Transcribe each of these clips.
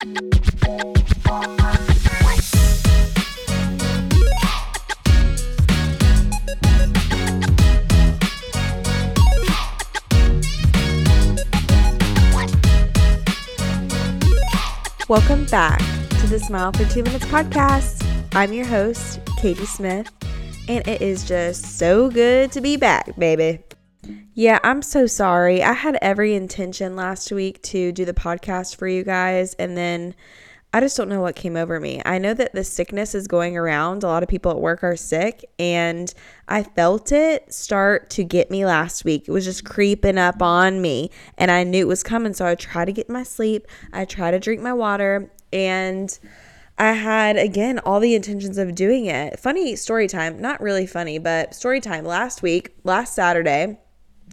Welcome back to the Smile for Two Minutes podcast. I'm your host, Katie Smith, and it is just so good to be back, baby. Yeah, I'm so sorry. I had every intention last week to do the podcast for you guys, and then I just don't know what came over me. I know that the sickness is going around. A lot of people at work are sick, and I felt it start to get me last week. It was just creeping up on me, and I knew it was coming. So I tried to get my sleep, I tried to drink my water, and I had again all the intentions of doing it. Funny story time, not really funny, but story time last week, last Saturday.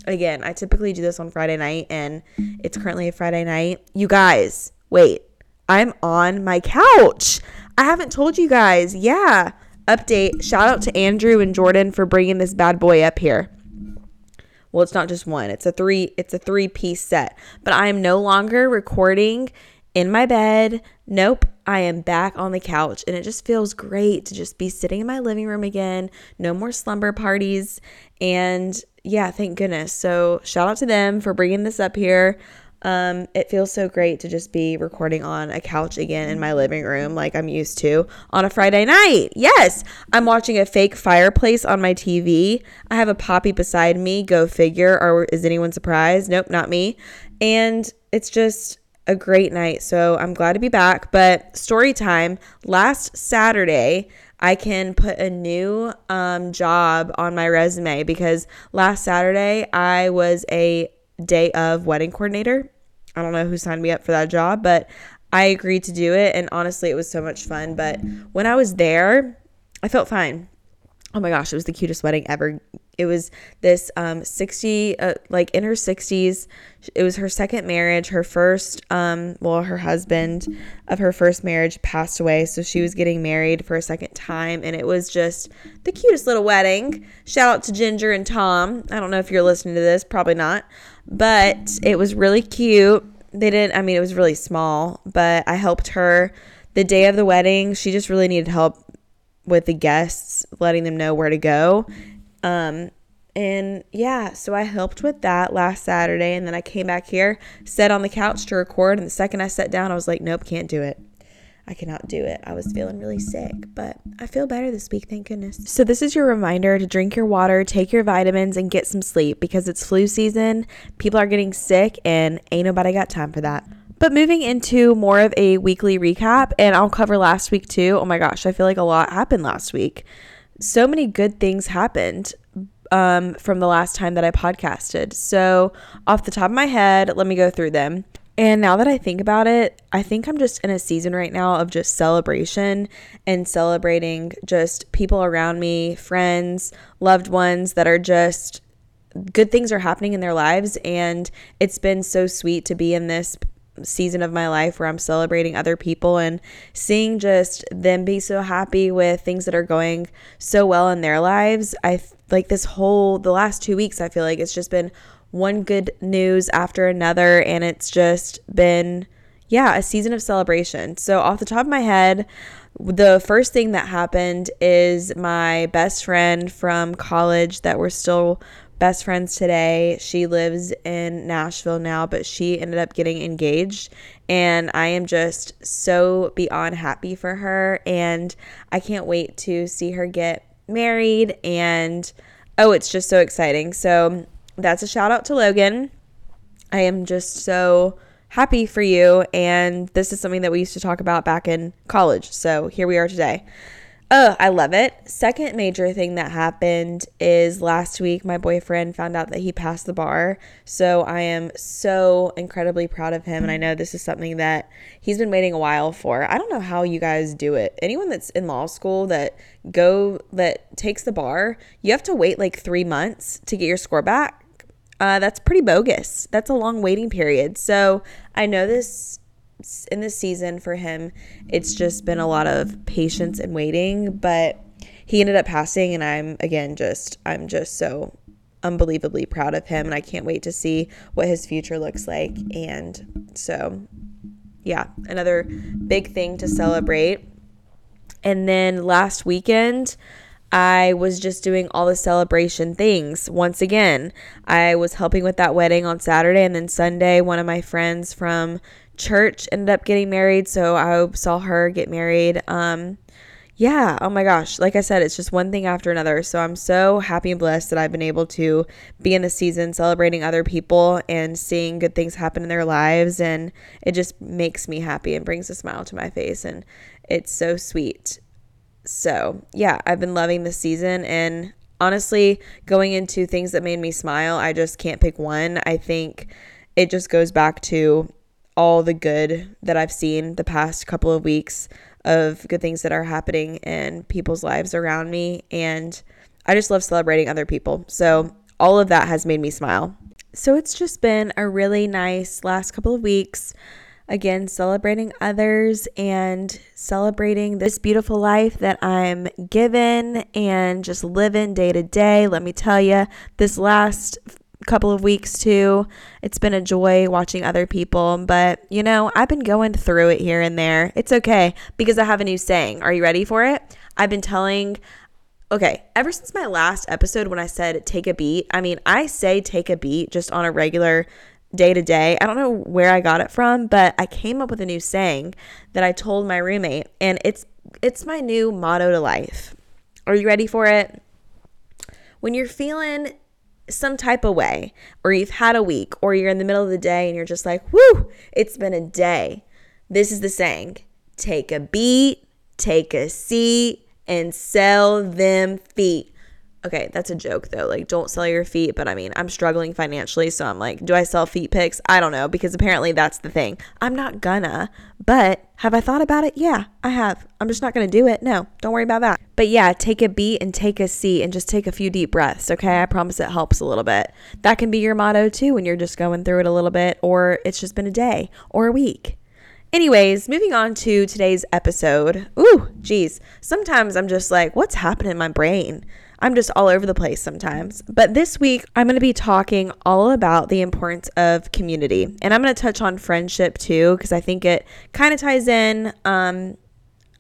Again, I typically do this on Friday night, and it's currently a Friday night. You guys, wait I'm on my couch. I haven't told you guys. Yeah. Update. Shout out to Andrew and Jordan for bringing this bad boy up here. Well, it's not just one. It's a three it's a three piece set. But I am no longer recording in my bed. Nope. I am back on the couch and it just feels great to just be sitting in my living room again. No more slumber parties and yeah, thank goodness. So, shout out to them for bringing this up here. Um, it feels so great to just be recording on a couch again in my living room like I'm used to on a Friday night. Yes, I'm watching a fake fireplace on my TV. I have a poppy beside me. Go figure. Or is anyone surprised? Nope, not me. And it's just a great night. So I'm glad to be back. But story time last Saturday, I can put a new um, job on my resume because last Saturday I was a day of wedding coordinator. I don't know who signed me up for that job, but I agreed to do it. And honestly, it was so much fun. But when I was there, I felt fine. Oh my gosh, it was the cutest wedding ever. It was this um 60 uh, like in her 60s. It was her second marriage. Her first um well her husband of her first marriage passed away, so she was getting married for a second time and it was just the cutest little wedding. Shout out to Ginger and Tom. I don't know if you're listening to this, probably not but it was really cute. They didn't, I mean, it was really small, but I helped her the day of the wedding. She just really needed help with the guests, letting them know where to go. Um, and yeah, so I helped with that last Saturday. And then I came back here, sat on the couch to record. And the second I sat down, I was like, nope, can't do it. I cannot do it. I was feeling really sick, but I feel better this week, thank goodness. So, this is your reminder to drink your water, take your vitamins, and get some sleep because it's flu season. People are getting sick, and ain't nobody got time for that. But moving into more of a weekly recap, and I'll cover last week too. Oh my gosh, I feel like a lot happened last week. So many good things happened um, from the last time that I podcasted. So, off the top of my head, let me go through them. And now that I think about it, I think I'm just in a season right now of just celebration and celebrating just people around me, friends, loved ones that are just good things are happening in their lives. And it's been so sweet to be in this season of my life where I'm celebrating other people and seeing just them be so happy with things that are going so well in their lives. I like this whole, the last two weeks, I feel like it's just been one good news after another. And it's just been, yeah, a season of celebration. So, off the top of my head, the first thing that happened is my best friend from college that we're still best friends today. She lives in Nashville now, but she ended up getting engaged. And I am just so beyond happy for her. And I can't wait to see her get married. And oh, it's just so exciting. So that's a shout out to Logan. I am just so happy for you. And this is something that we used to talk about back in college. So here we are today. Oh, I love it. Second major thing that happened is last week my boyfriend found out that he passed the bar. So I am so incredibly proud of him. And I know this is something that he's been waiting a while for. I don't know how you guys do it. Anyone that's in law school that go that takes the bar, you have to wait like three months to get your score back uh, that's pretty bogus. That's a long waiting period. So I know this in this season for him, it's just been a lot of patience and waiting, but he ended up passing, and I'm again just I'm just so unbelievably proud of him, and I can't wait to see what his future looks like. And so, yeah, another big thing to celebrate. And then last weekend, I was just doing all the celebration things. Once again, I was helping with that wedding on Saturday, and then Sunday, one of my friends from church ended up getting married. So I saw her get married. Um, yeah, oh my gosh. Like I said, it's just one thing after another. So I'm so happy and blessed that I've been able to be in the season celebrating other people and seeing good things happen in their lives. And it just makes me happy and brings a smile to my face. And it's so sweet. So, yeah, I've been loving this season. And honestly, going into things that made me smile, I just can't pick one. I think it just goes back to all the good that I've seen the past couple of weeks of good things that are happening in people's lives around me. And I just love celebrating other people. So all of that has made me smile. So it's just been a really nice last couple of weeks. Again, celebrating others and celebrating this beautiful life that I'm given and just living day to day. Let me tell you, this last couple of weeks too. It's been a joy watching other people, but you know, I've been going through it here and there. It's okay because I have a new saying. Are you ready for it? I've been telling Okay, ever since my last episode when I said take a beat, I mean, I say take a beat just on a regular day to day. I don't know where I got it from, but I came up with a new saying that I told my roommate and it's it's my new motto to life. Are you ready for it? When you're feeling some type of way, or you've had a week, or you're in the middle of the day and you're just like, whoo, it's been a day. This is the saying take a beat, take a seat, and sell them feet. Okay, that's a joke though. Like, don't sell your feet. But I mean, I'm struggling financially. So I'm like, do I sell feet pics? I don't know because apparently that's the thing. I'm not gonna. But have I thought about it? Yeah, I have. I'm just not gonna do it. No, don't worry about that. But yeah, take a beat and take a seat and just take a few deep breaths. Okay, I promise it helps a little bit. That can be your motto too when you're just going through it a little bit, or it's just been a day or a week. Anyways, moving on to today's episode. Ooh, geez. Sometimes I'm just like, what's happening in my brain? I'm just all over the place sometimes. But this week, I'm going to be talking all about the importance of community. And I'm going to touch on friendship too, because I think it kind of ties in. Um,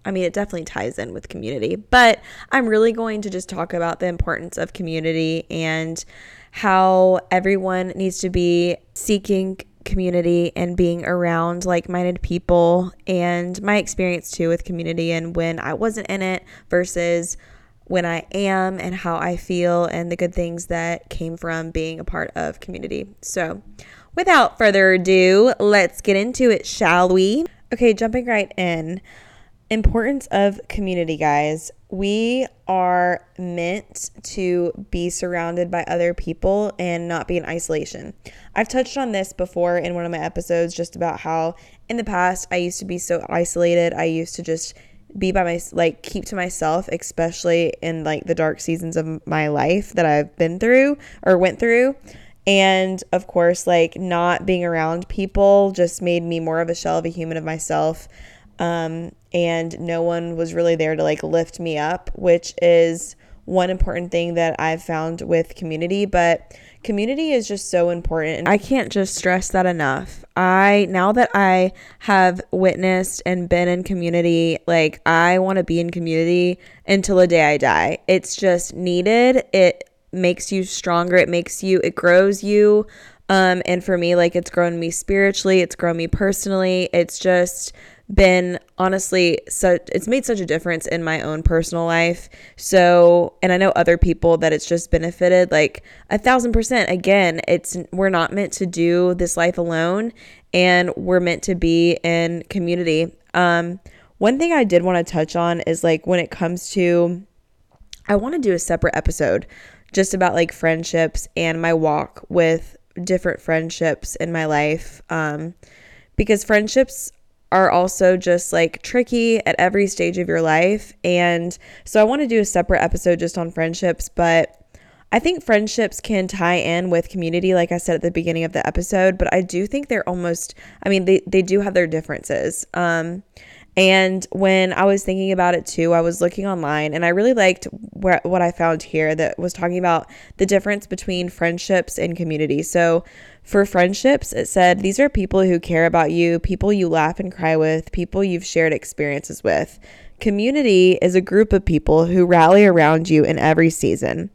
I mean, it definitely ties in with community, but I'm really going to just talk about the importance of community and how everyone needs to be seeking community and being around like minded people and my experience too with community and when I wasn't in it versus when I am and how I feel and the good things that came from being a part of community. So, without further ado, let's get into it, shall we? Okay, jumping right in. Importance of community, guys. We are meant to be surrounded by other people and not be in isolation. I've touched on this before in one of my episodes just about how in the past I used to be so isolated. I used to just be by my like keep to myself especially in like the dark seasons of my life that I've been through or went through and of course like not being around people just made me more of a shell of a human of myself um, and no one was really there to like lift me up which is one important thing that I've found with community but community is just so important. And I can't just stress that enough. I, now that I have witnessed and been in community, like I want to be in community until the day I die. It's just needed. It makes you stronger. It makes you, it grows you. Um, and for me, like it's grown me spiritually, it's grown me personally. It's just been honestly so it's made such a difference in my own personal life. So and i know other people that it's just benefited like a thousand percent. Again it's we're not meant to do this life alone and we're meant to be in community. Um one thing i did want to touch on is like when it comes to i want to do a separate episode just about like friendships and my walk with different friendships in my life um because friendships are also just like tricky at every stage of your life. And so I want to do a separate episode just on friendships, but I think friendships can tie in with community, like I said at the beginning of the episode, but I do think they're almost, I mean, they, they do have their differences. Um, and when I was thinking about it too, I was looking online and I really liked wh- what I found here that was talking about the difference between friendships and community. So, For friendships, it said these are people who care about you, people you laugh and cry with, people you've shared experiences with. Community is a group of people who rally around you in every season.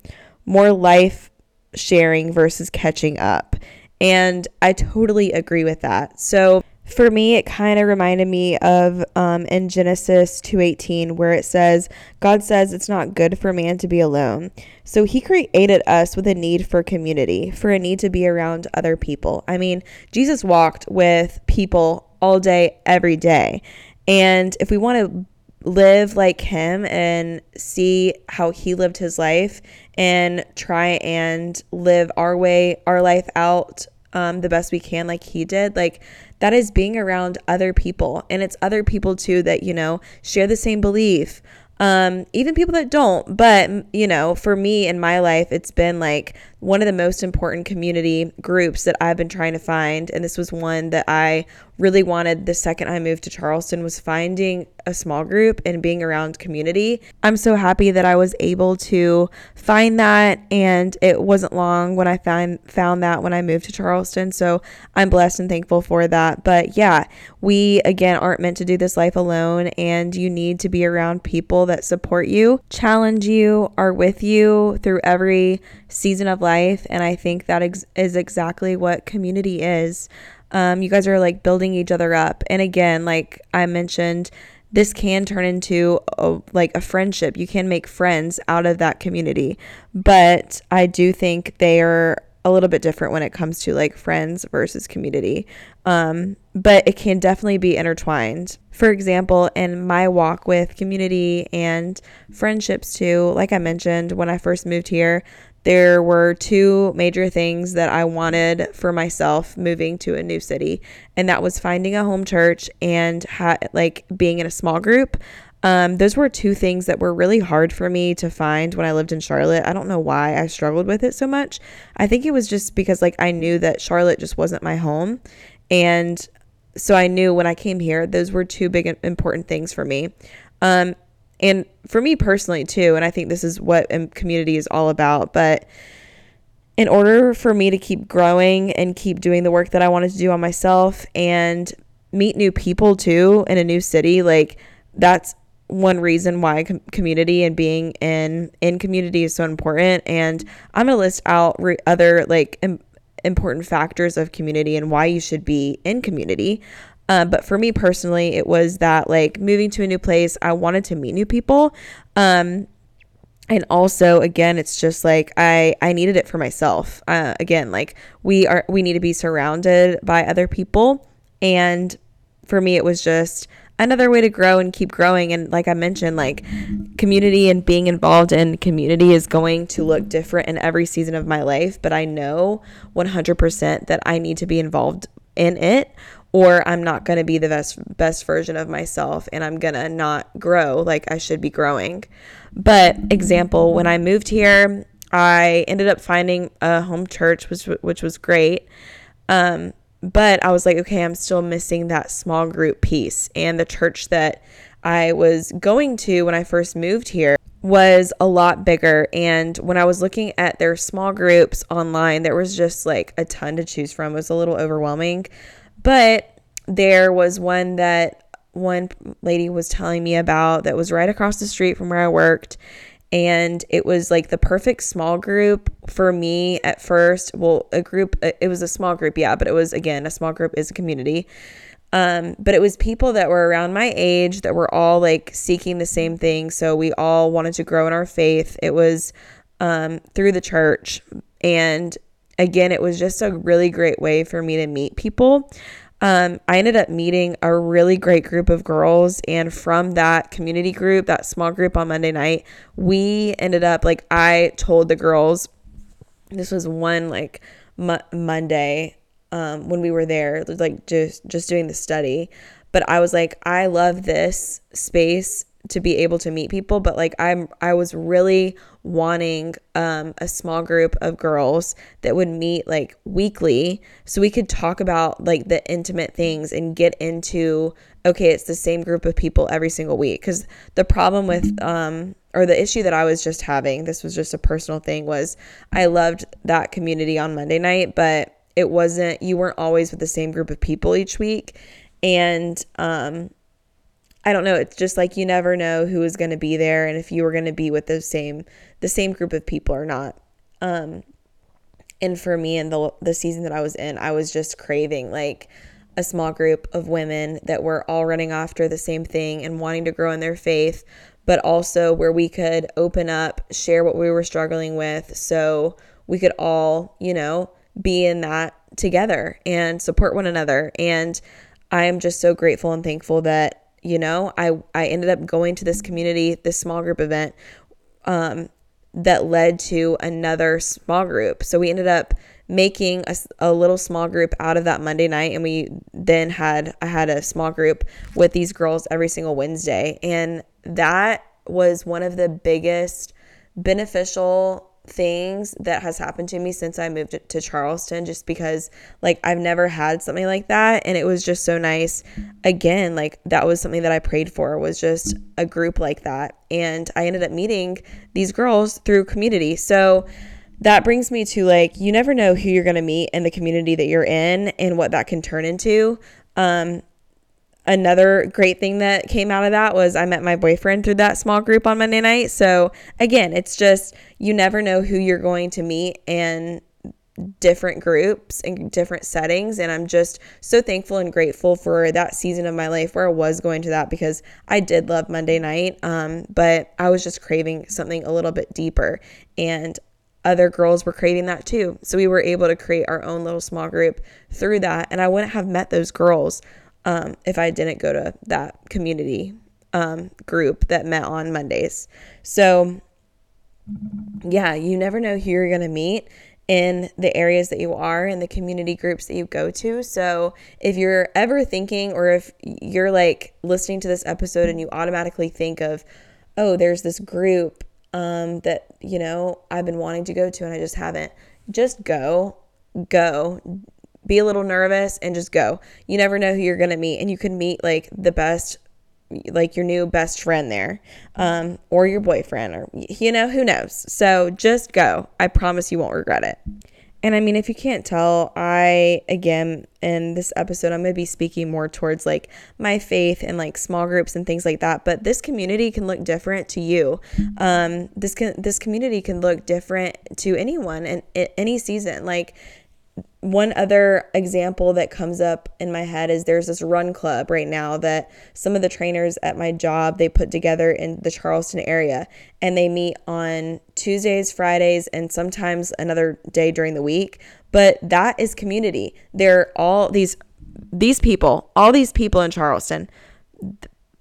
More life sharing versus catching up. And I totally agree with that. So, for me it kind of reminded me of um, in genesis 2.18 where it says god says it's not good for man to be alone. So he created us with a need for community for a need to be around other people. I mean jesus walked with people all day every day. And if we want to live like him and see how he lived his life and try and live our way our life out um, the best we can like he did like that is being around other people and it's other people too that you know share the same belief um, even people that don't. But, you know, for me in my life, it's been like one of the most important community groups that I've been trying to find. And this was one that I really wanted the second I moved to Charleston was finding a small group and being around community. I'm so happy that I was able to find that and it wasn't long when I found found that when I moved to Charleston. So I'm blessed and thankful for that. But yeah, we again aren't meant to do this life alone and you need to be around people that support you, challenge you, are with you through every season of life and I think that ex- is exactly what community is. Um, you guys are like building each other up. And again, like I mentioned, this can turn into a, like a friendship. You can make friends out of that community. But I do think they are a little bit different when it comes to like friends versus community. Um, but it can definitely be intertwined. For example, in my walk with community and friendships too, like I mentioned when I first moved here, there were two major things that I wanted for myself moving to a new city, and that was finding a home church and ha- like being in a small group. Um, those were two things that were really hard for me to find when I lived in Charlotte. I don't know why I struggled with it so much. I think it was just because like I knew that Charlotte just wasn't my home, and so I knew when I came here, those were two big important things for me. Um, and for me personally too and i think this is what community is all about but in order for me to keep growing and keep doing the work that i wanted to do on myself and meet new people too in a new city like that's one reason why com- community and being in in community is so important. And i'm going to list out re- other like Im- important factors of community and why you should be in community um, but for me personally, it was that like moving to a new place, I wanted to meet new people. Um, and also again it's just like i i needed it for myself. Uh, again like we are we need to be surrounded by other people. And for me it was just another way to grow and keep growing. And like i mentioned like community and being involved in community is going to look different in every season of my life. But i know 100% that i need to be involved in it or I'm not going to be the best best version of myself and I'm going to not grow like I should be growing. But example, when I moved here, I ended up finding a home church which which was great. Um, but I was like, okay, I'm still missing that small group piece. And the church that I was going to when I first moved here was a lot bigger. And when I was looking at their small groups online, there was just like a ton to choose from. It was a little overwhelming. But there was one that one lady was telling me about that was right across the street from where I worked. And it was like the perfect small group for me at first. Well, a group, it was a small group, yeah, but it was again, a small group is a community. Um, but it was people that were around my age that were all like seeking the same thing. So we all wanted to grow in our faith. It was um, through the church. And again, it was just a really great way for me to meet people. Um, I ended up meeting a really great group of girls. And from that community group, that small group on Monday night, we ended up like, I told the girls, this was one like Monday um, when we were there, like just just doing the study. But I was like, I love this space to be able to meet people but like i'm i was really wanting um, a small group of girls that would meet like weekly so we could talk about like the intimate things and get into okay it's the same group of people every single week. Because the problem with um or the issue that i was just having this was just a personal thing was i loved that community on monday night but it wasn't you weren't always with the same group of people each week. And um I don't know, it's just like you never know who is going to be there and if you were going to be with the same the same group of people or not. Um and for me in the the season that I was in, I was just craving like a small group of women that were all running after the same thing and wanting to grow in their faith, but also where we could open up, share what we were struggling with so we could all, you know, be in that together and support one another. And I am just so grateful and thankful that, you know, I, I ended up going to this community, this small group event um, that led to another small group. So we ended up making a, a little small group out of that Monday night. And we then had, I had a small group with these girls every single Wednesday. And that was one of the biggest beneficial things that has happened to me since I moved to Charleston just because like I've never had something like that. And it was just so nice. Again like that was something that I prayed for was just a group like that. And I ended up meeting these girls through community. So that brings me to like you never know who you're going to meet in the community that you're in and what that can turn into. Um another great thing that came out of that was I met my boyfriend through that small group on Monday night. So again, it's just you never know who you're going to meet in different groups and different settings and I'm just so thankful and grateful for that season of my life where I was going to that because I did love Monday night um but I was just craving something a little bit deeper and other girls were craving that too. So we were able to create our own little small group through that and I wouldn't have met those girls um, if I didn't go to that community um, group that met on Mondays. So, yeah, you never know who you're going to meet in the areas that you are in the community groups that you go to. So, if you're ever thinking, or if you're like listening to this episode and you automatically think of, oh, there's this group um, that, you know, I've been wanting to go to and I just haven't, just go, go be a little nervous and just go. You never know who you're going to meet and you can meet like the best like your new best friend there um, or your boyfriend or you know who knows. So just go. I promise you won't regret it. And i mean if you can't tell i again in this episode i'm going to be speaking more towards like my faith and like small groups and things like that but this community can look different to you. Um, this can this community can look different to anyone in any season. Like one other example that comes up in my head is there's this run club right now that some of the trainers at my job they put together in the Charleston area and they meet on Tuesdays, Fridays and sometimes another day during the week. But that is community. They're all these these people all these people in Charleston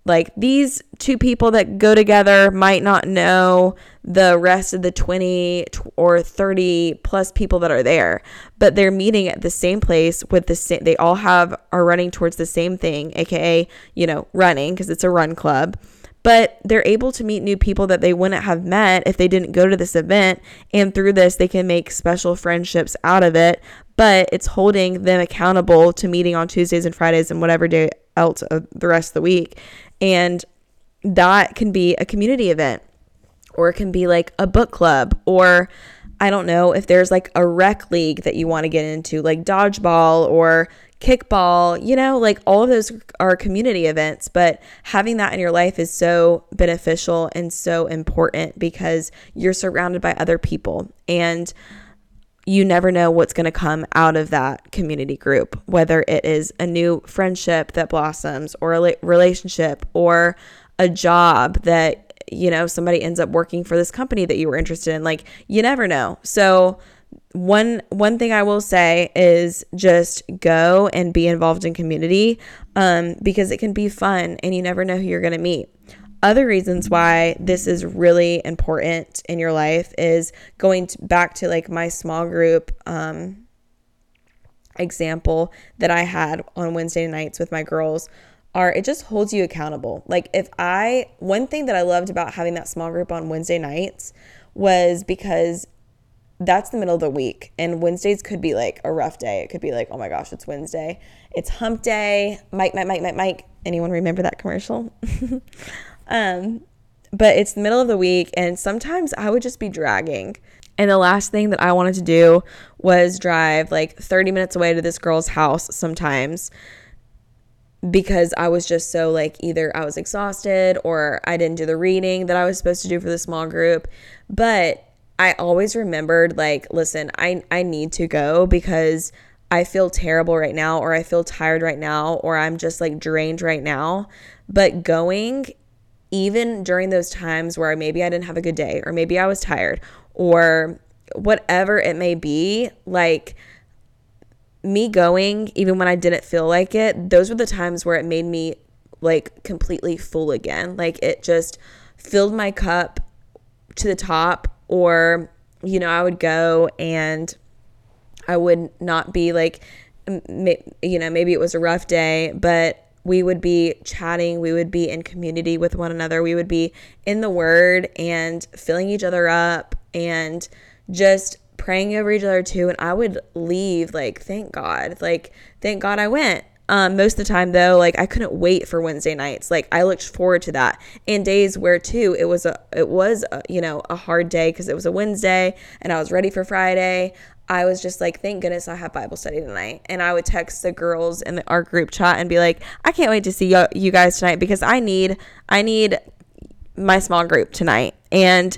like these two people that go together might not know the rest of the 20 or 30 plus people that are there, but they're meeting at the same place with the same, they all have, are running towards the same thing, aka, you know, running because it's a run club. But they're able to meet new people that they wouldn't have met if they didn't go to this event. And through this, they can make special friendships out of it. But it's holding them accountable to meeting on Tuesdays and Fridays and whatever day else of the rest of the week. And that can be a community event or it can be like a book club or I don't know if there's like a rec league that you want to get into, like dodgeball or kickball, you know, like all of those are community events, but having that in your life is so beneficial and so important because you're surrounded by other people and you never know what's going to come out of that community group, whether it is a new friendship that blossoms or a relationship or a job that you know somebody ends up working for this company that you were interested in like you never know so one one thing I will say is just go and be involved in community um, because it can be fun and you never know who you're going to meet. Other reasons why this is really important in your life is going to, back to like my small group um, example that I had on Wednesday nights with my girls are it just holds you accountable. Like if I one thing that I loved about having that small group on Wednesday nights was because that's the middle of the week and Wednesdays could be like a rough day. It could be like, "Oh my gosh, it's Wednesday. It's hump day." Mike, Mike, Mike, Mike, Mike. Anyone remember that commercial? um but it's the middle of the week and sometimes I would just be dragging And the last thing that I wanted to do was drive like 30 minutes away to this girl's house sometimes because I was just so like either I was exhausted or I didn't do the reading that I was supposed to do for the small group. But I always remembered like, listen, I I need to go because I feel terrible right now or I feel tired right now or I'm just like drained right now. But going even during those times where maybe I didn't have a good day or maybe I was tired or whatever it may be, like me going, even when I didn't feel like it, those were the times where it made me like completely full again. Like it just filled my cup to the top, or, you know, I would go and I would not be like, you know, maybe it was a rough day, but we would be chatting, we would be in community with one another, we would be in the word and filling each other up and just praying over each other too. And I would leave like, thank God, like, thank God I went. Um, most of the time though, like I couldn't wait for Wednesday nights. Like I looked forward to that. And days where too, it was a, it was a, you know a hard day because it was a Wednesday and I was ready for Friday. I was just like, thank goodness I have Bible study tonight. And I would text the girls in the, our group chat and be like, I can't wait to see y- you guys tonight because I need, I need my small group tonight. And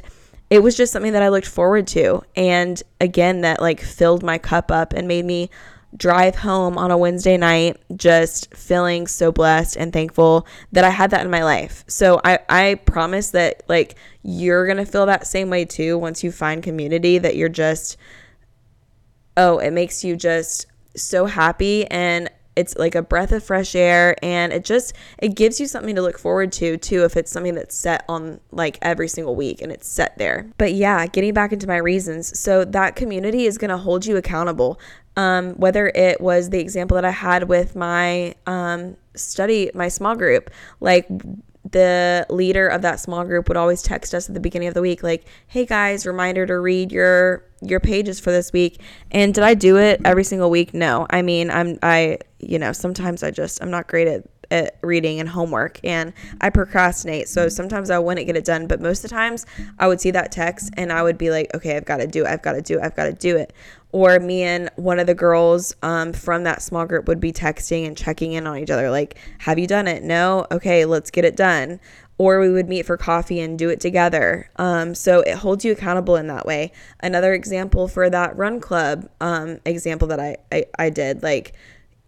it was just something that I looked forward to. And again, that like filled my cup up and made me drive home on a Wednesday night just feeling so blessed and thankful that I had that in my life. So I, I promise that like you're going to feel that same way too once you find community that you're just oh, it makes you just so happy and it's like a breath of fresh air and it just it gives you something to look forward to too if it's something that's set on like every single week and it's set there. But yeah getting back into my reasons. So that community is going to hold you accountable. Um, whether it was the example that i had with my um, study my small group like the leader of that small group would always text us at the beginning of the week like hey guys reminder to read your your pages for this week. And did i do it every single week? No. I mean i'm i you know sometimes i just i'm not great at at reading and homework and I procrastinate. So sometimes I wouldn't get it done, but most of the times I would see that text and I would be like, okay, I've got to do it. I've got to do it. I've got to do it. Or me and one of the girls um, from that small group would be texting and checking in on each other, like, have you done it? No? Okay, let's get it done. Or we would meet for coffee and do it together. Um, so it holds you accountable in that way. Another example for that run club um, example that I, I, I did, like,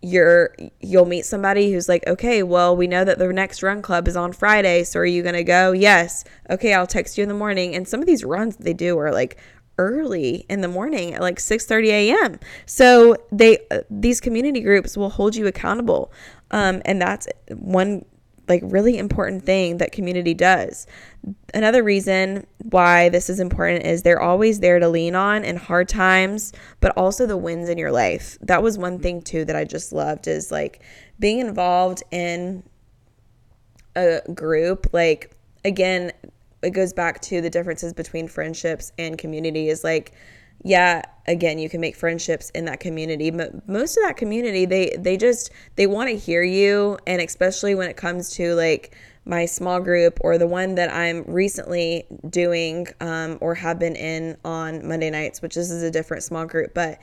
you're you'll meet somebody who's like okay well we know that the next run club is on friday so are you gonna go? Yes. Okay i'll text you in the morning. And some of these runs they do are like early in the morning at like 6 30 a.m so they uh, these community groups will hold you accountable. Um, and that's one like really important thing that community does. Another reason why this is important is they're always there to lean on in hard times, but also the wins in your life. That was one thing too that I just loved is like being involved in a group like again it goes back to the differences between friendships and community is like yeah again you can make friendships in that community but most of that community they they just they want to hear you and especially when it comes to like my small group or the one that i'm recently doing um, or have been in on monday nights which this is a different small group but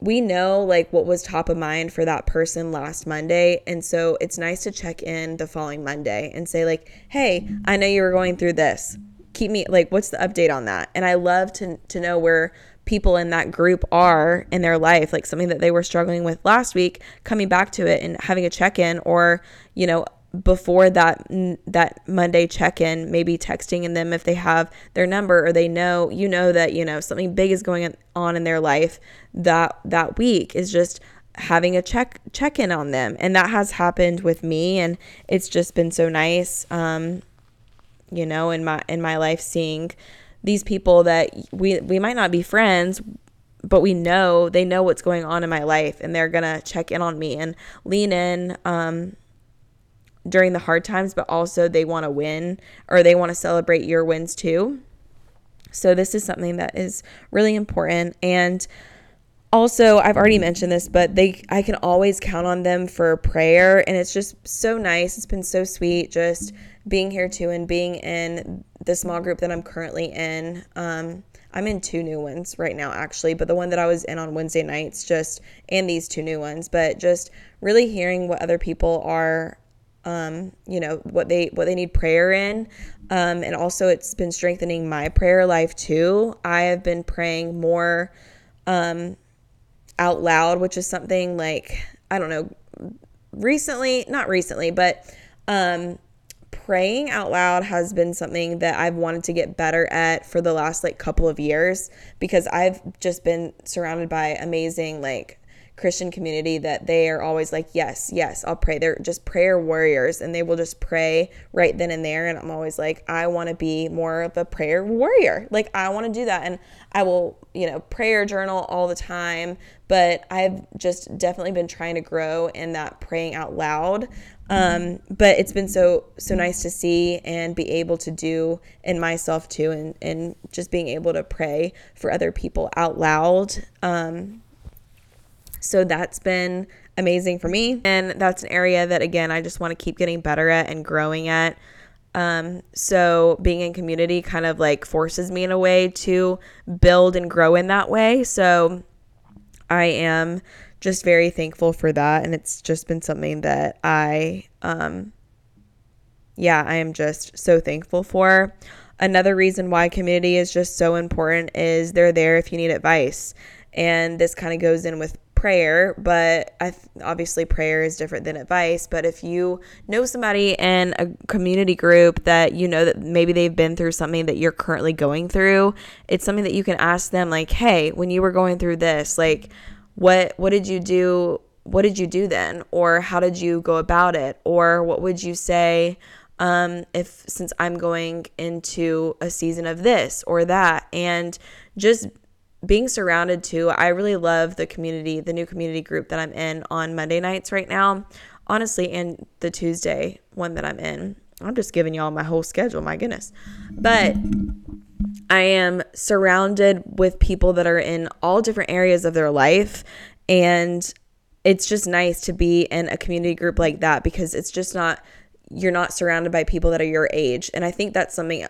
we know like what was top of mind for that person last Monday. And so it's nice to check in the following Monday and say, like, hey, I know you were going through this keep me like what's the update on that? And i love to to know where people in that group are in their life like something that they were struggling with last week coming back to it and having a check-in or you know before that that monday check-in maybe texting in them if they have their number or they know you know that you know something big is going on in their life that that week is just having a check check in on them. And that has happened with me and it's just been so nice. Um you know, in my in my life seeing these people that we we might not be friends, but we know they know what's going on in my life and they're gonna check in on me and lean in um, during the hard times, but also they want to win or they want to celebrate your wins too. So this is something that is really important and also I've already mentioned this, but they I can always count on them for prayer and it's just so nice. It's been so sweet just being here too and being in the small group that I'm currently in. Um, I'm in two new ones right now, actually, but the one that I was in on Wednesday nights, just and these two new ones, but just really hearing what other people are um, you know what they what they need prayer in um, and also it's been strengthening my prayer life too i have been praying more um, out loud which is something like i don't know recently not recently but um, praying out loud has been something that I've wanted to get better at for the last like couple of years because I've just been surrounded by amazing like Christian community that they are always like, yes, yes, I'll pray. They're just prayer warriors and they will just pray right then and there. And I'm always like, I want to be more of a prayer warrior. Like, I want to do that. And I will, you know, prayer journal all the time. But I've just definitely been trying to grow in that praying out loud. Um, but it's been so so nice to see and be able to do in myself too and, and just being able to pray for other people out loud. Um, so that's been amazing for me. And that's an area that, again, I just want to keep getting better at and growing at. Um, so being in community kind of like forces me in a way to build and grow in that way. So I am just very thankful for that. And it's just been something that I, um, yeah, I am just so thankful for. Another reason why community is just so important is they're there if you need advice. And this kind of goes in with prayer, but I th- obviously prayer is different than advice. But if you know somebody in a community group that you know that maybe they've been through something that you're currently going through, it's something that you can ask them like, "Hey, when you were going through this, like what what did you do? What did you do then? Or how did you go about it? Or what would you say um, if since I'm going into a season of this or that?" And just being surrounded to, I really love the community, the new community group that I'm in on Monday nights right now. Honestly, and the Tuesday one that I'm in. I'm just giving y'all my whole schedule, my goodness. But I am surrounded with people that are in all different areas of their life. And it's just nice to be in a community group like that because it's just not, you're not surrounded by people that are your age. And I think that's something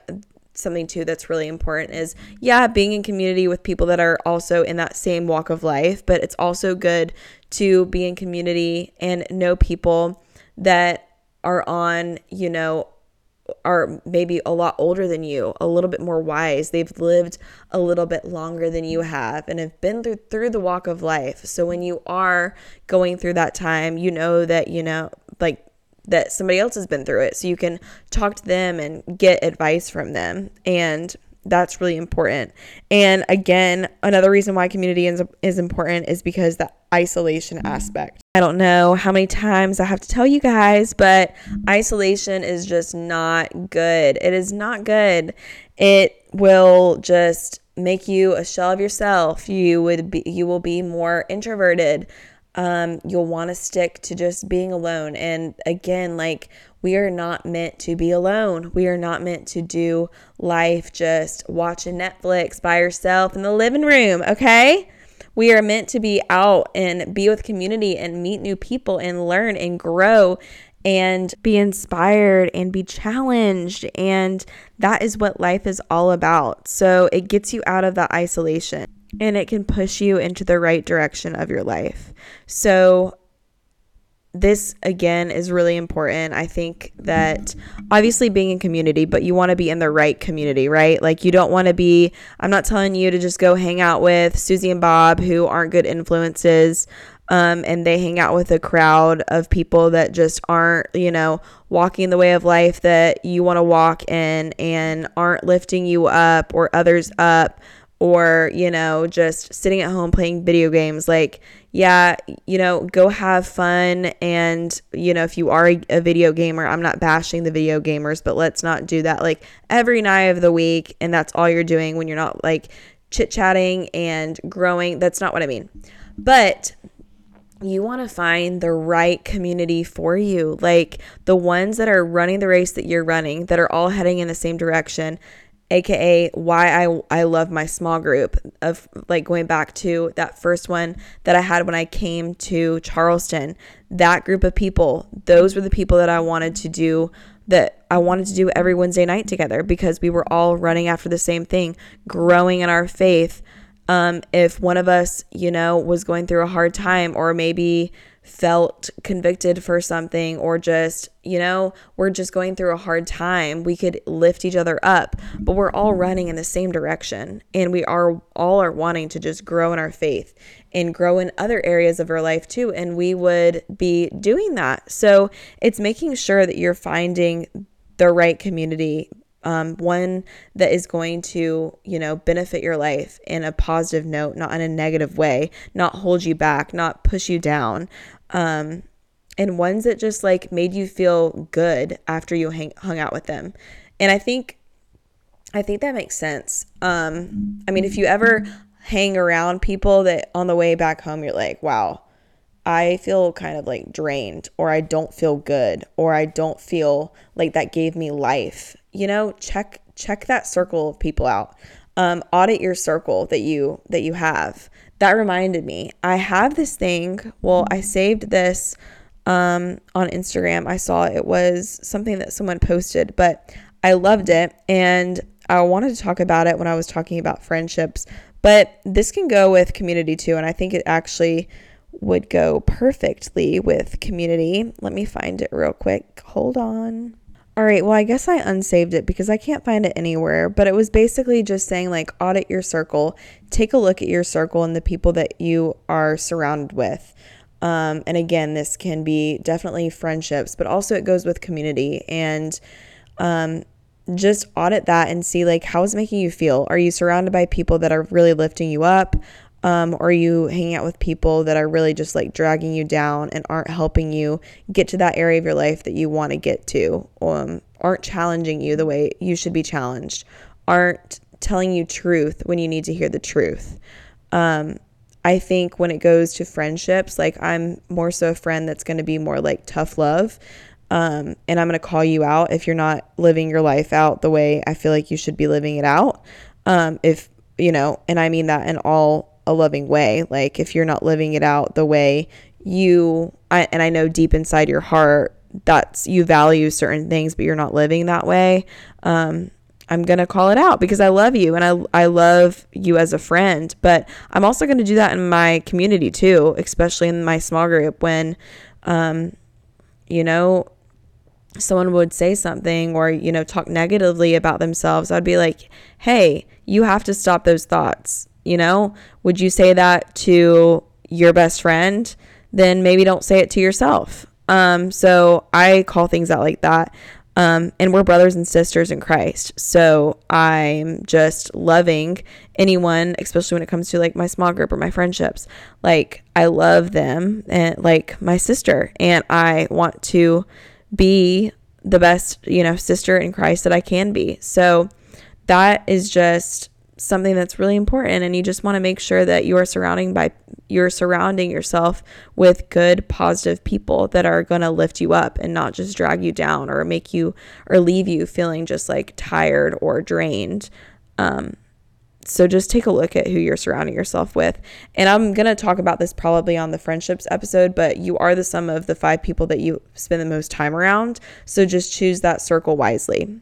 something too that's really important is yeah, being in community with people that are also in that same walk of life, but it's also good to be in community and know people that are on, you know, are maybe a lot older than you, a little bit more wise. They've lived a little bit longer than you have and have been through through the walk of life. So when you are going through that time, you know that, you know, like that somebody else has been through it. So you can talk to them and get advice from them. And that's really important. And again, another reason why community is, is important is because the isolation mm-hmm. aspect. I don't know how many times I have to tell you guys, but isolation is just not good. It is not good. It will just make you a shell of yourself. You would be you will be more introverted um, you'll want to stick to just being alone. And again, like we are not meant to be alone. We are not meant to do life just watching Netflix by yourself in the living room, okay? We are meant to be out and be with community and meet new people and learn and grow and be inspired and be challenged. And that is what life is all about. So it gets you out of that isolation and it can push you into the right direction of your life. So, this again is really important. I think that obviously being in community, but you want to be in the right community, right? Like you don't want to be I'm not telling you to just go hang out with Susie and Bob who aren't good influences. Um, and they hang out with a crowd of people that just aren't, you know, walking the way of life that you want to walk in and aren't lifting you up or others up or, you know, just sitting at home playing video games. Like, yeah, you know, go have fun. And, you know, if you are a video gamer, I'm not bashing the video gamers, but let's not do that like every night of the week. And that's all you're doing when you're not like chit chatting and growing. That's not what I mean. But you want to find the right community for you, like the ones that are running the race that you're running, that are all heading in the same direction aka why I I love my small group of like going back to that first one that I had when I came to Charleston. That group of people, those were the people that I wanted to do that I wanted to do every Wednesday night together because we were all running after the same thing, growing in our faith. Um, if one of us, you know, was going through a hard time or maybe felt convicted for something or just, you know, we're just going through a hard time, we could lift each other up. But we're all running in the same direction and we are all are wanting to just grow in our faith and grow in other areas of our life too. And we would be doing that. So it's making sure that you're finding the right community um, one that is going to, you know, benefit your life in a positive note, not in a negative way, not hold you back, not push you down. Um, and ones that just like made you feel good after you hang, hung out with them. And I think, I think that makes sense. Um, I mean, if you ever hang around people that on the way back home, you're like, wow, I feel kind of like drained, or I don't feel good, or I don't feel like that gave me life. You know, check check that circle of people out. Um, audit your circle that you that you have. That reminded me, I have this thing. Well, I saved this um, on Instagram. I saw it was something that someone posted, but I loved it, and I wanted to talk about it when I was talking about friendships. But this can go with community too, and I think it actually would go perfectly with community. Let me find it real quick. Hold on. All right, well, I guess I unsaved it because I can't find it anywhere, but it was basically just saying like audit your circle, take a look at your circle and the people that you are surrounded with. Um, and again, this can be definitely friendships, but also it goes with community and um, just audit that and see like how is it making you feel. Are you surrounded by people that are really lifting you up? Um, or are you hanging out with people that are really just like dragging you down and aren't helping you get to that area of your life that you want to get to? Um, aren't challenging you the way you should be challenged, aren't telling you truth when you need to hear the truth. Um, I think when it goes to friendships, like I'm more so a friend that's going to be more like tough love. Um, and I'm going to call you out if you're not living your life out the way I feel like you should be living it out. Um, if, you know, and I mean that in all a loving way. Like if you're not living it out the way you I, and I know deep inside your heart that's you value certain things but you're not living that way. Um, I'm going to call it out because I love you and I I love you as a friend, but I'm also going to do that in my community too, especially in my small group when um you know someone would say something or you know talk negatively about themselves, I'd be like, "Hey, you have to stop those thoughts you know? Would you say that to your best friend? Then maybe don't say it to yourself. Um, so I call things out like that. Um, and we're brothers and sisters in Christ. So I'm just loving anyone, especially when it comes to like my small group or my friendships. Like I love them and like my sister, and I want to be the best, you know, sister in Christ that I can be. So that is just something that's really important and you just want to make sure that you are surrounding by you're surrounding yourself with good positive people that are going to lift you up and not just drag you down or make you or leave you feeling just like tired or drained. Um, so just take a look at who you're surrounding yourself with. And i'm going to talk about this probably on the friendships episode but you are the sum of the five people that you spend the most time around. So just choose that circle wisely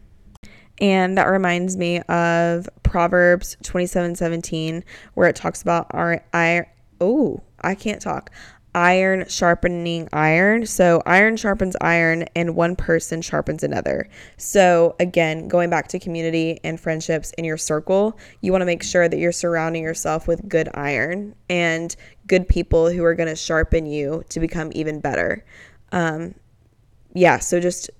and that reminds me of Proverbs 27 17, where it talks about our iron. Oh, I can't talk. Iron sharpening iron. So, iron sharpens iron, and one person sharpens another. So, again, going back to community and friendships in your circle, you want to make sure that you're surrounding yourself with good iron and good people who are going to sharpen you to become even better. Um, yeah, so just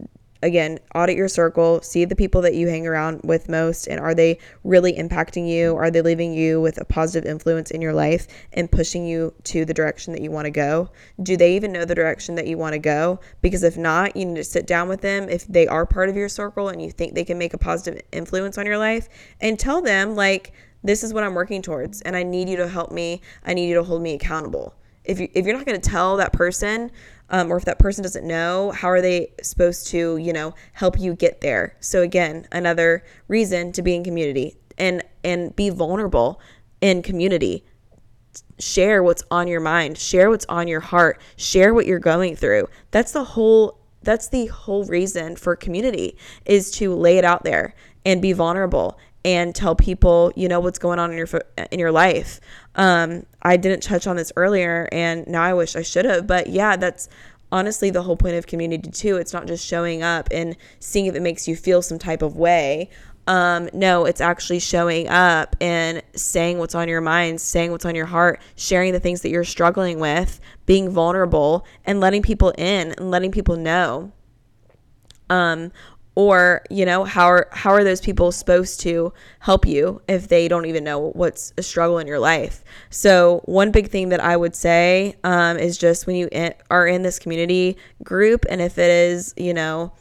again, audit your circle, see the people that you hang around with most, and are they really impacting you? Are they leaving you with a positive influence in your life and pushing you to the direction that you want to go? Do they even know the direction that you want to go? Because if not, you need to sit down with them if they are part of your circle and you think they can make a positive influence on your life and tell them, like, this is what I'm working towards, and I need you to help me. I need you to hold me accountable. If, you, if you're not going to tell that person um, or if that person doesn't know, how are they supposed to, you know, help you get there? So again, another reason to be in community and and be vulnerable in community. Share what's on your mind, share what's on your heart, share what you're going through. That's the whole that's the whole reason for community is to lay it out there and be vulnerable and tell people you know what's going on in your in your life. Um, i didn't touch on this earlier and now i wish i should have but yeah that's honestly the whole point of community too. It's not just showing up and seeing if it makes you feel some type of way. Um, no, it's actually showing up and saying what's on your mind, saying what's on your heart, sharing the things that you're struggling with, being vulnerable, and letting people in and letting people know. Um, or you know how are how are those people supposed to help you if they don't even know what's a struggle in your life? So one big thing that i would say um, is just when you in, are in this community group and if it is you know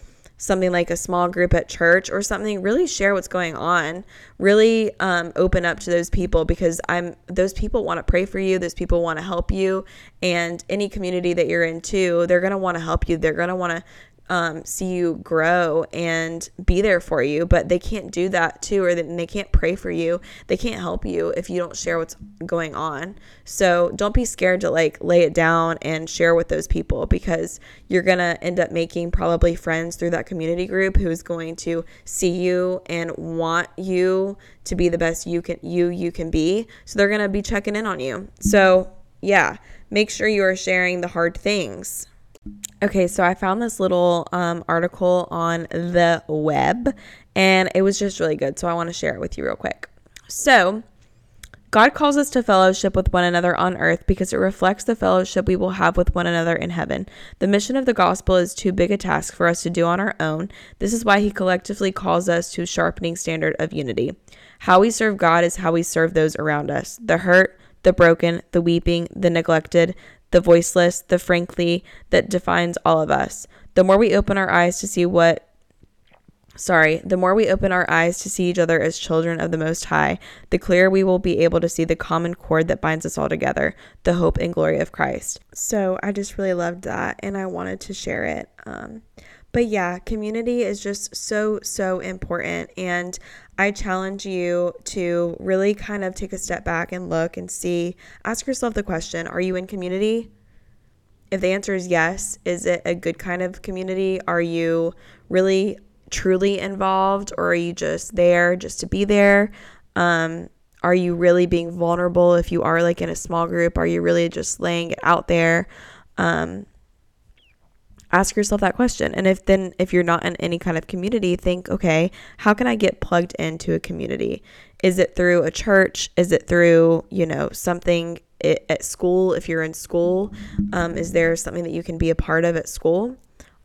something like a small group at church or something really share what's going on. Really um, open up to those people because i'm those people want to pray for you those people want to help you and any community that you're into they're going to want to help you. They're going to want to um, see you grow and be there for you, but they can't do that too, or they can't pray for you. They can't help you if you don't share what's going on. So don't be scared to like lay it down and share with those people because you're gonna end up making probably friends through that community group who's going to see you and want you to be the best you can you you can be. So they're gonna be checking in on you. So yeah, make sure you are sharing the hard things. Okay, so I found this little um, article on the web and it was just really good. So I want to share it with you real quick. So, God calls us to fellowship with one another on earth because it reflects the fellowship we will have with one another in heaven. The mission of the gospel is too big a task for us to do on our own. This is why he collectively calls us to a sharpening standard of unity. How we serve God is how we serve those around us the hurt, the broken, the weeping, the neglected, the voiceless, the frankly that defines all of us. The more we open our eyes to see what Sorry, the more we open our eyes to see each other as children of the Most High, the clearer we will be able to see the common cord that binds us all together, the hope and glory of Christ. So I just really loved that and I wanted to share it. Um, but yeah, community is just so, so important. And I challenge you to really kind of take a step back and look and see, ask yourself the question Are you in community? If the answer is yes, is it a good kind of community? Are you really truly involved or are you just there just to be there? Um, are you really being vulnerable if you are like in a small group? Are you really just laying it out there? Um, ask yourself that question. And if then if you're not in any kind of community think okay how can i get plugged into a community? Is it through a church? Is it through you know something at school? If you're in school um, is there something that you can be a part of at school?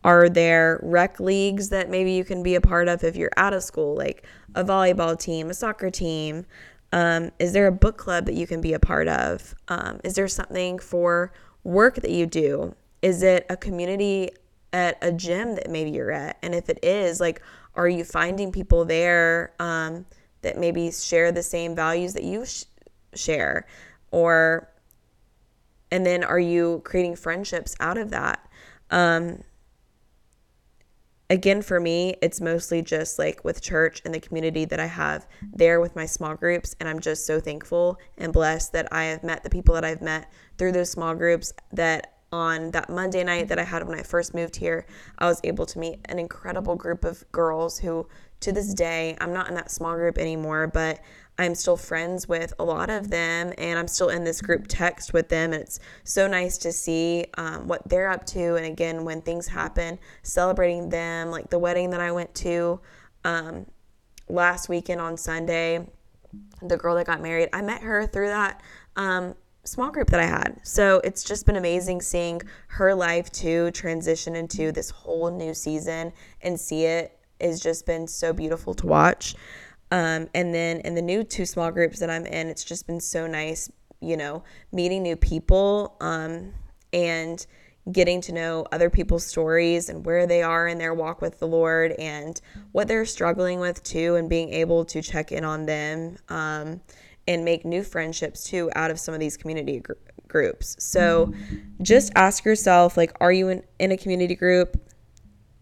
Are there rec leagues that maybe you can be a part of if you're out of school like a volleyball team a soccer team? Um, is there a book club that you can be a part of? Um, is there something for work that you do is it a community at a gym that maybe you're at? And if it is, like, are you finding people there um, that maybe share the same values that you sh- share? Or, and then are you creating friendships out of that? Um, again, for me, it's mostly just like with church and the community that I have there with my small groups. And I'm just so thankful and blessed that I have met the people that I've met through those small groups that on that Monday night that I had when I first moved here, I was able to meet an incredible group of girls who, to this day, I'm not in that small group anymore, but I'm still friends with a lot of them, and I'm still in this group text with them. And it's so nice to see um, what they're up to. And again, when things happen, celebrating them, like the wedding that I went to um, last weekend on Sunday, the girl that got married, I met her through that. Um, small group that I had. So it's just been amazing seeing her life too transition into this whole new season and see it has just been so beautiful to watch. Um, and then in the new two small groups that I'm in, it's just been so nice, you know, meeting new people um, and getting to know other people's stories and where they are in their walk with the Lord and what they're struggling with too, and being able to check in on them. Um, and make new friendships too out of some of these community gr- groups. So just ask yourself like are you in, in a community group?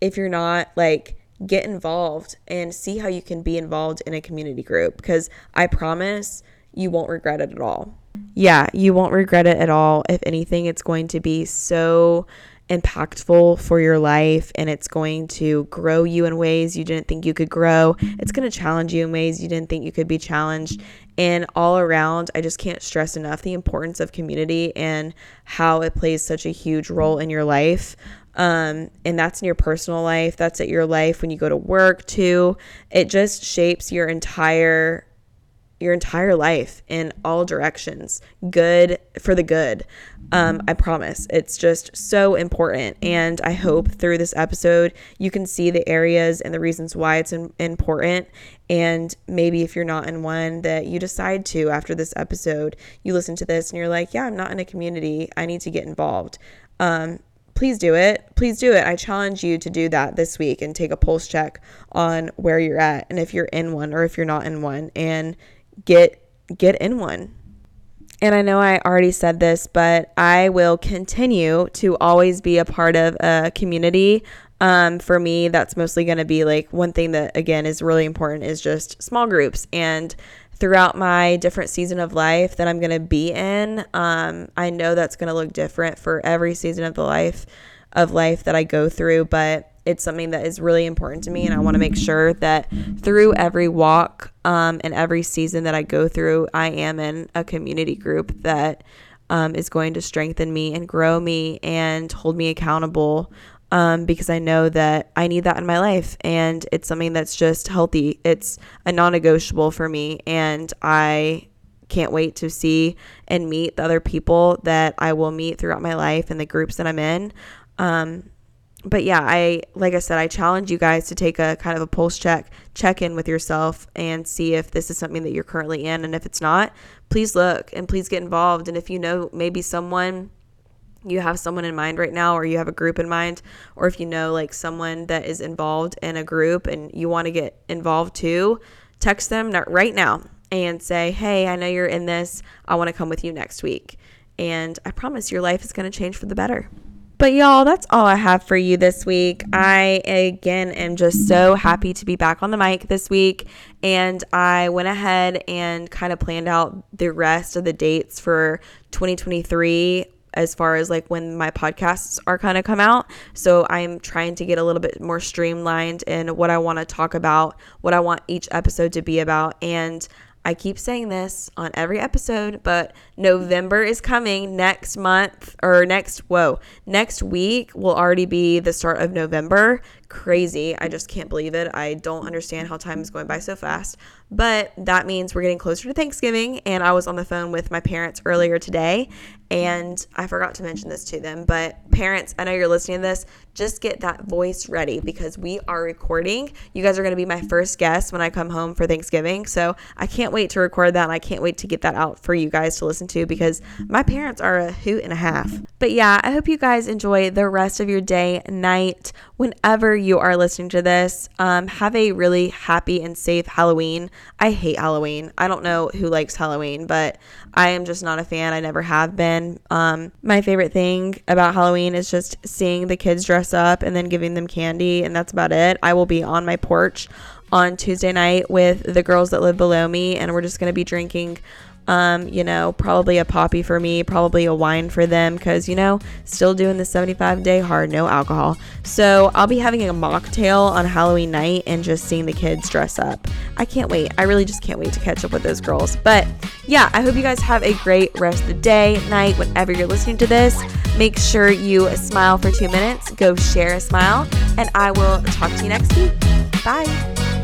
If you're not, like get involved and see how you can be involved in a community group because I promise you won't regret it at all. Yeah, you won't regret it at all. If anything, it's going to be so impactful for your life and it's going to grow you in ways you didn't think you could grow. It's going to challenge you in ways you didn't think you could be challenged. And all around, I just can't stress enough the importance of community and how it plays such a huge role in your life. Um, and that's in your personal life, that's at your life when you go to work too. It just shapes your entire your entire life in all directions, good for the good. Um, I promise. It's just so important. And I hope through this episode, you can see the areas and the reasons why it's in- important. And maybe if you're not in one, that you decide to after this episode, you listen to this and you're like, yeah, I'm not in a community. I need to get involved. Um, please do it. Please do it. I challenge you to do that this week and take a pulse check on where you're at and if you're in one or if you're not in one and get get in one. And I know I already said this, but I will continue to always be a part of a community. Um, for me, that's mostly going to be like one thing that, again, is really important is just small groups. And throughout my different season of life that I'm going to be in, um, I know that's going to look different for every season of the life of life that I go through. But it's something that is really important to me and i want to make sure that through every walk um, and every season that i go through i am in a community group that um, is going to strengthen me and grow me and hold me accountable um, because i know that i need that in my life and it's something that's just healthy. It's a non-negotiable for me and i can't wait to see and meet the other people that i will meet throughout my life and the groups that i'm in. Um, but yeah, I like I said, I challenge you guys to take a kind of a pulse check, check in with yourself and see if this is something that you're currently in and if it's not, please look and please get involved and if you know maybe someone you have someone in mind right now or you have a group in mind or if you know like someone that is involved in a group and you want to get involved too, text them right now and say, "Hey, I know you're in this. I want to come with you next week." And I promise your life is going to change for the better. But y'all, that's all I have for you this week. I again am just so happy to be back on the mic this week. And I went ahead and kind of planned out the rest of the dates for 2023 as far as like when my podcasts are kind of come out. So I'm trying to get a little bit more streamlined in what I want to talk about, what I want each episode to be about. And I keep saying this on every episode, but November is coming next month or next, whoa, next week will already be the start of November. Crazy. I just can't believe it. I don't understand how time is going by so fast. But that means we're getting closer to Thanksgiving. And I was on the phone with my parents earlier today and I forgot to mention this to them, but parents, I know you're listening to this, just get that voice ready because we are recording. You guys are going to be my first guests when I come home for Thanksgiving. So I can't wait to record that and I can't wait to get that out for you guys to listen to because my parents are a hoot and a half. But yeah, I hope you guys enjoy the rest of your day, night, whenever you are listening to this. Um, have a really happy and safe Halloween. I hate Halloween. I don't know who likes Halloween, but I am just not a fan. I never have been. Um, my favorite thing about Halloween is just seeing the kids dress up and then giving them candy, and that's about it. I will be on my porch on Tuesday night with the girls that live below me, and we're just going to be drinking um, you know, probably a Poppi for me, probably a wine for them because, you know, still doing the 75 day hard, no alcohol. So I'll be having a mocktail on Halloween night and just seeing the kids dress up. I can't wait. I really just can't wait to catch up with those girls. But yeah, I hope you guys have a great rest of the day, night, whenever you're listening to this. Make sure you smile for two minutes, go share a smile, and I will talk to you next week. Bye.